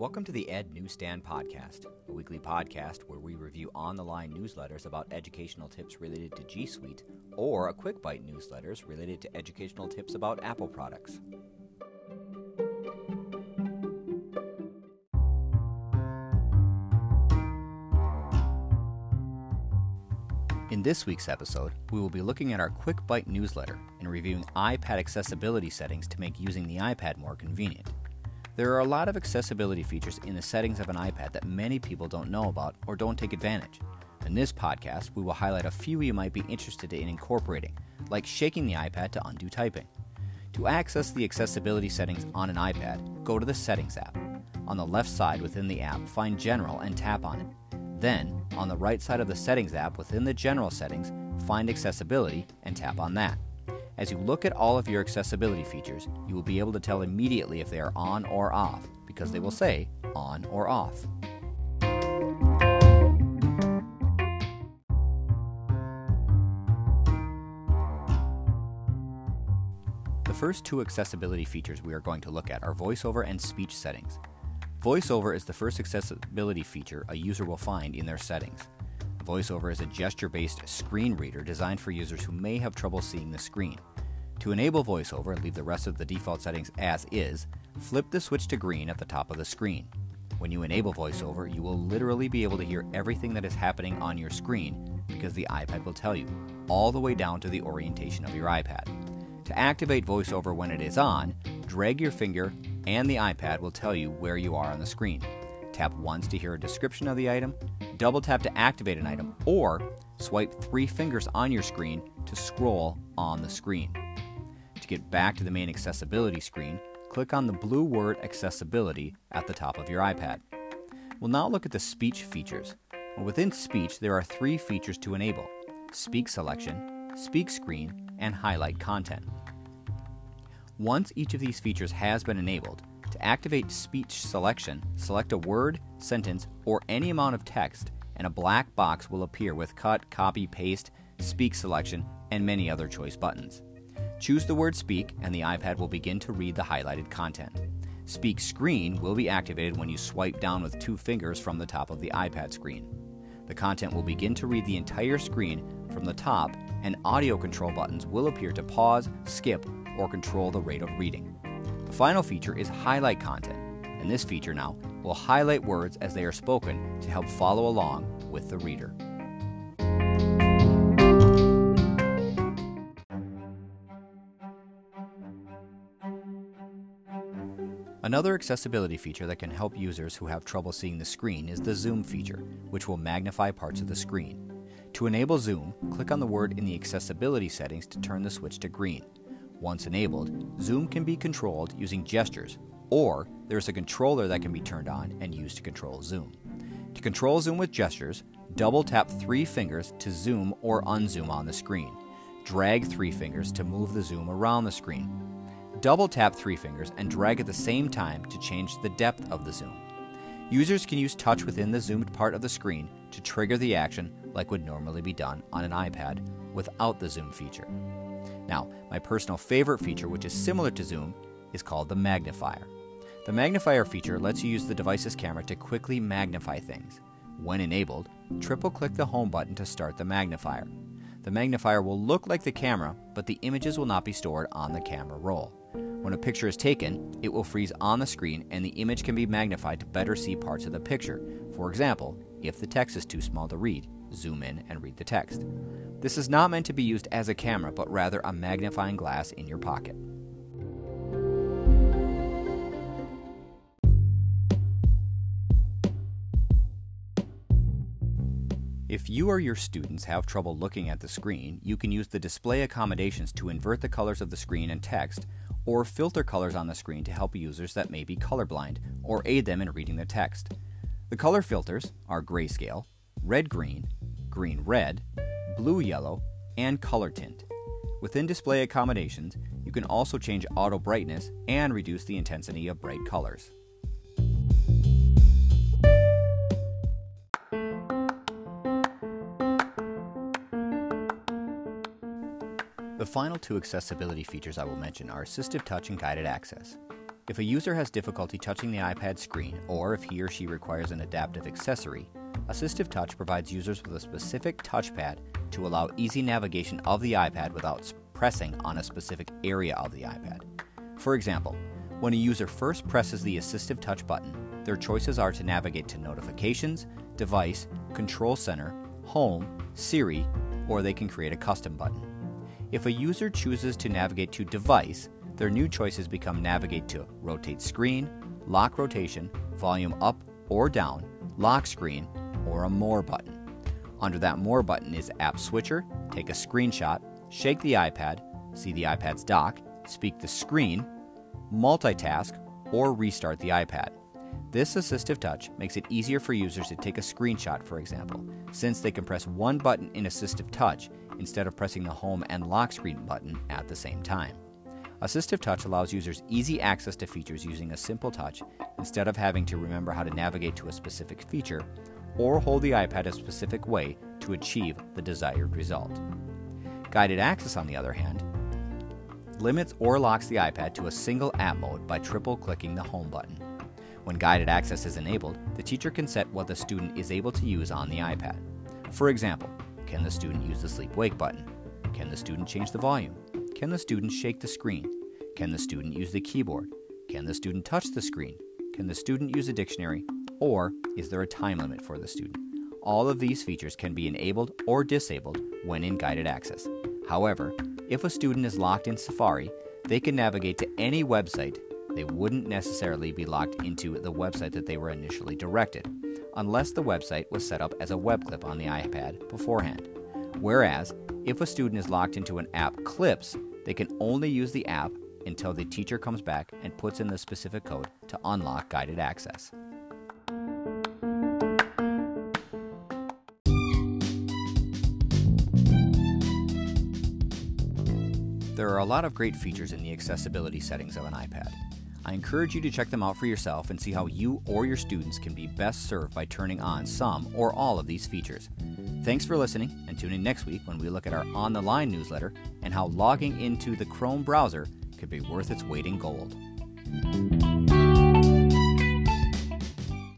Welcome to the Ed Newsstand Podcast, a weekly podcast where we review on the line newsletters about educational tips related to G Suite or a quick bite newsletters related to educational tips about Apple products. In this week's episode, we will be looking at our Quick Bite newsletter and reviewing iPad accessibility settings to make using the iPad more convenient. There are a lot of accessibility features in the settings of an iPad that many people don't know about or don't take advantage. In this podcast, we will highlight a few you might be interested in incorporating, like shaking the iPad to undo typing. To access the accessibility settings on an iPad, go to the Settings app. On the left side within the app, find General and tap on it. Then, on the right side of the Settings app within the General settings, find Accessibility and tap on that. As you look at all of your accessibility features, you will be able to tell immediately if they are on or off, because they will say on or off. The first two accessibility features we are going to look at are VoiceOver and speech settings. VoiceOver is the first accessibility feature a user will find in their settings. VoiceOver is a gesture based screen reader designed for users who may have trouble seeing the screen. To enable VoiceOver, and leave the rest of the default settings as is, flip the switch to green at the top of the screen. When you enable VoiceOver, you will literally be able to hear everything that is happening on your screen because the iPad will tell you, all the way down to the orientation of your iPad. To activate VoiceOver when it is on, drag your finger and the iPad will tell you where you are on the screen. Tap once to hear a description of the item, double tap to activate an item, or swipe three fingers on your screen to scroll on the screen. To get back to the main accessibility screen, click on the blue word Accessibility at the top of your iPad. We'll now look at the speech features. Within speech, there are three features to enable Speak Selection, Speak Screen, and Highlight Content. Once each of these features has been enabled, to activate speech selection, select a word, sentence, or any amount of text, and a black box will appear with cut, copy, paste, speak selection, and many other choice buttons. Choose the word Speak, and the iPad will begin to read the highlighted content. Speak Screen will be activated when you swipe down with two fingers from the top of the iPad screen. The content will begin to read the entire screen from the top, and audio control buttons will appear to pause, skip, or control the rate of reading. The final feature is highlight content, and this feature now will highlight words as they are spoken to help follow along with the reader. Another accessibility feature that can help users who have trouble seeing the screen is the zoom feature, which will magnify parts of the screen. To enable zoom, click on the word in the accessibility settings to turn the switch to green. Once enabled, zoom can be controlled using gestures, or there's a controller that can be turned on and used to control zoom. To control zoom with gestures, double tap three fingers to zoom or unzoom on the screen. Drag three fingers to move the zoom around the screen. Double tap three fingers and drag at the same time to change the depth of the zoom. Users can use touch within the zoomed part of the screen to trigger the action like would normally be done on an iPad without the zoom feature. Now, my personal favorite feature, which is similar to Zoom, is called the magnifier. The magnifier feature lets you use the device's camera to quickly magnify things. When enabled, triple click the home button to start the magnifier. The magnifier will look like the camera, but the images will not be stored on the camera roll. When a picture is taken, it will freeze on the screen and the image can be magnified to better see parts of the picture. For example, if the text is too small to read, zoom in and read the text. This is not meant to be used as a camera, but rather a magnifying glass in your pocket. If you or your students have trouble looking at the screen, you can use the display accommodations to invert the colors of the screen and text, or filter colors on the screen to help users that may be colorblind, or aid them in reading the text. The color filters are grayscale, red green, green red, blue yellow, and color tint. Within display accommodations, you can also change auto brightness and reduce the intensity of bright colors. The final two accessibility features I will mention are Assistive Touch and Guided Access. If a user has difficulty touching the iPad screen, or if he or she requires an adaptive accessory, Assistive Touch provides users with a specific touchpad to allow easy navigation of the iPad without pressing on a specific area of the iPad. For example, when a user first presses the Assistive Touch button, their choices are to navigate to Notifications, Device, Control Center, Home, Siri, or they can create a custom button. If a user chooses to navigate to Device, their new choices become Navigate to Rotate Screen, Lock Rotation, Volume Up or Down, Lock Screen, or a More button. Under that More button is App Switcher, take a screenshot, shake the iPad, see the iPad's dock, speak the screen, multitask, or restart the iPad. This assistive touch makes it easier for users to take a screenshot, for example, since they can press one button in assistive touch instead of pressing the home and lock screen button at the same time. Assistive touch allows users easy access to features using a simple touch instead of having to remember how to navigate to a specific feature or hold the iPad a specific way to achieve the desired result. Guided access, on the other hand, limits or locks the iPad to a single app mode by triple clicking the Home button. When guided access is enabled, the teacher can set what the student is able to use on the iPad. For example, can the student use the sleep wake button? Can the student change the volume? Can the student shake the screen? Can the student use the keyboard? Can the student touch the screen? Can the student use a dictionary? Or is there a time limit for the student? All of these features can be enabled or disabled when in guided access. However, if a student is locked in Safari, they can navigate to any website. They wouldn't necessarily be locked into the website that they were initially directed, unless the website was set up as a web clip on the iPad beforehand. Whereas, if a student is locked into an app Clips, they can only use the app until the teacher comes back and puts in the specific code to unlock guided access. There are a lot of great features in the accessibility settings of an iPad. I encourage you to check them out for yourself and see how you or your students can be best served by turning on some or all of these features. Thanks for listening, and tune in next week when we look at our On the Line newsletter and how logging into the Chrome browser could be worth its weight in gold.